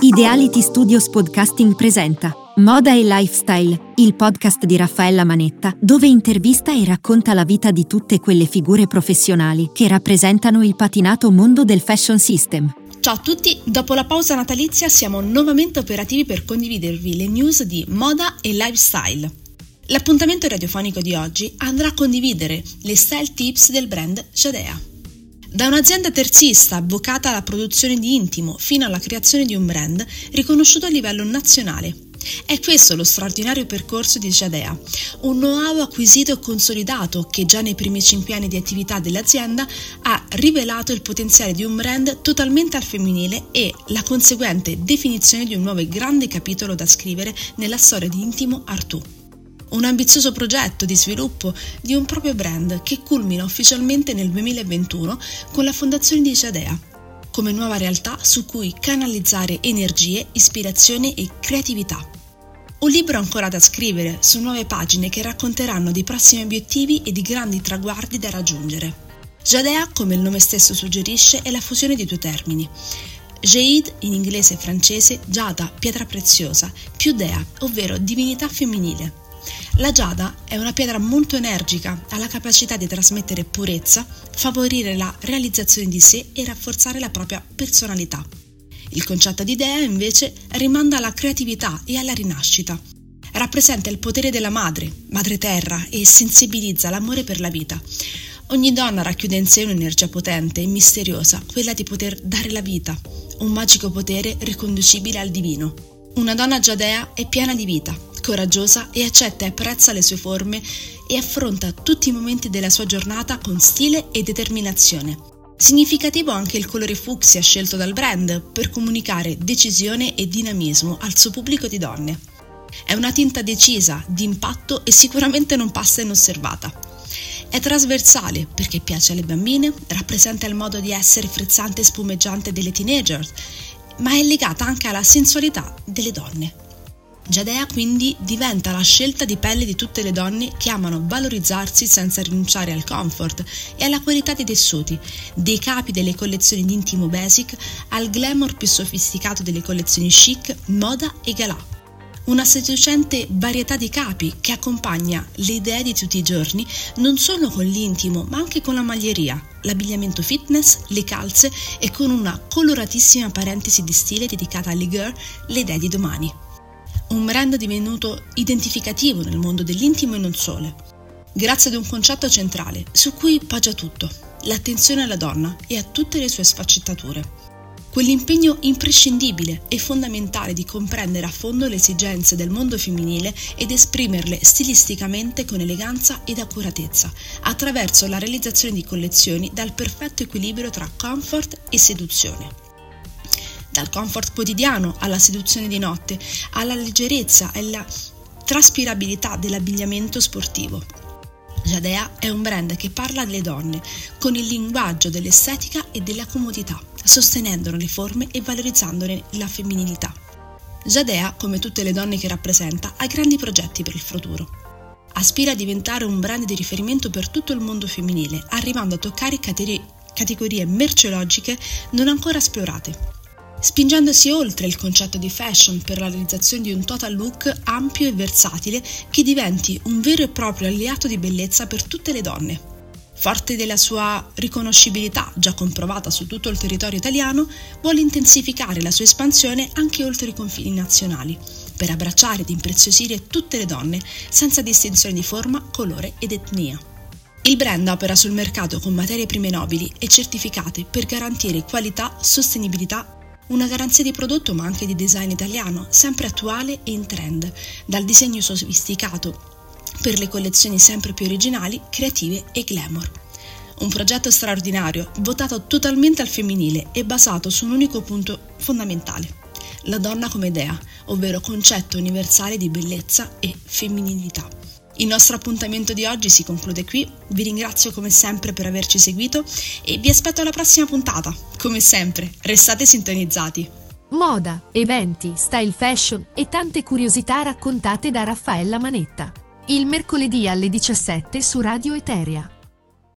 Ideality Studios Podcasting presenta Moda e Lifestyle, il podcast di Raffaella Manetta, dove intervista e racconta la vita di tutte quelle figure professionali che rappresentano il patinato mondo del fashion system. Ciao a tutti, dopo la pausa natalizia siamo nuovamente operativi per condividervi le news di moda e lifestyle. L'appuntamento radiofonico di oggi andrà a condividere le style tips del brand Jadea. Da un'azienda terzista avvocata alla produzione di intimo fino alla creazione di un brand riconosciuto a livello nazionale. È questo lo straordinario percorso di Jadea, un know-how acquisito e consolidato che già nei primi cinque anni di attività dell'azienda ha rivelato il potenziale di un brand totalmente al femminile e la conseguente definizione di un nuovo e grande capitolo da scrivere nella storia di Intimo Artù un ambizioso progetto di sviluppo di un proprio brand che culmina ufficialmente nel 2021 con la fondazione di Jadea, come nuova realtà su cui canalizzare energie, ispirazione e creatività. Un libro ancora da scrivere su nuove pagine che racconteranno dei prossimi obiettivi e di grandi traguardi da raggiungere. Jadea, come il nome stesso suggerisce, è la fusione di due termini. Jade, in inglese e francese, Giada, pietra preziosa, più dea, ovvero divinità femminile. La giada è una pietra molto energica, ha la capacità di trasmettere purezza, favorire la realizzazione di sé e rafforzare la propria personalità. Il concetto di dea invece rimanda alla creatività e alla rinascita. Rappresenta il potere della madre, madre terra, e sensibilizza l'amore per la vita. Ogni donna racchiude in sé un'energia potente e misteriosa, quella di poter dare la vita, un magico potere riconducibile al divino. Una donna giadea è piena di vita, coraggiosa e accetta e apprezza le sue forme e affronta tutti i momenti della sua giornata con stile e determinazione. Significativo anche il colore fucsia scelto dal brand per comunicare decisione e dinamismo al suo pubblico di donne. È una tinta decisa, di impatto e sicuramente non passa inosservata. È trasversale perché piace alle bambine, rappresenta il modo di essere frizzante e spumeggiante delle teenagers, ma è legata anche alla sensualità delle donne. Jadea quindi diventa la scelta di pelle di tutte le donne che amano valorizzarsi senza rinunciare al comfort e alla qualità dei tessuti, dei capi delle collezioni di intimo basic al glamour più sofisticato delle collezioni chic, moda e galà. Una seducente varietà di capi che accompagna le idee di tutti i giorni non solo con l'intimo ma anche con la maglieria, l'abbigliamento fitness, le calze e con una coloratissima parentesi di stile dedicata alle girl, le idee di domani un brand divenuto identificativo nel mondo dell'intimo e non solo, grazie ad un concetto centrale su cui poggia tutto, l'attenzione alla donna e a tutte le sue sfaccettature. Quell'impegno imprescindibile e fondamentale di comprendere a fondo le esigenze del mondo femminile ed esprimerle stilisticamente con eleganza ed accuratezza, attraverso la realizzazione di collezioni dal perfetto equilibrio tra comfort e seduzione dal comfort quotidiano alla seduzione di notte, alla leggerezza e alla traspirabilità dell'abbigliamento sportivo. Jadea è un brand che parla alle donne con il linguaggio dell'estetica e della comodità, sostenendone le forme e valorizzandone la femminilità. Jadea, come tutte le donne che rappresenta, ha grandi progetti per il futuro. Aspira a diventare un brand di riferimento per tutto il mondo femminile, arrivando a toccare categorie merceologiche non ancora esplorate spingendosi oltre il concetto di fashion per la realizzazione di un total look ampio e versatile che diventi un vero e proprio alleato di bellezza per tutte le donne. Forte della sua riconoscibilità già comprovata su tutto il territorio italiano, vuole intensificare la sua espansione anche oltre i confini nazionali, per abbracciare ed impreziosire tutte le donne senza distinzione di forma, colore ed etnia. Il brand opera sul mercato con materie prime nobili e certificate per garantire qualità, sostenibilità una garanzia di prodotto ma anche di design italiano, sempre attuale e in trend, dal disegno sofisticato per le collezioni sempre più originali, creative e glamour. Un progetto straordinario, votato totalmente al femminile e basato su un unico punto fondamentale, la donna come idea, ovvero concetto universale di bellezza e femminilità. Il nostro appuntamento di oggi si conclude qui, vi ringrazio come sempre per averci seguito e vi aspetto alla prossima puntata. Come sempre, restate sintonizzati. Moda, eventi, style fashion e tante curiosità raccontate da Raffaella Manetta. Il mercoledì alle 17 su Radio Eteria.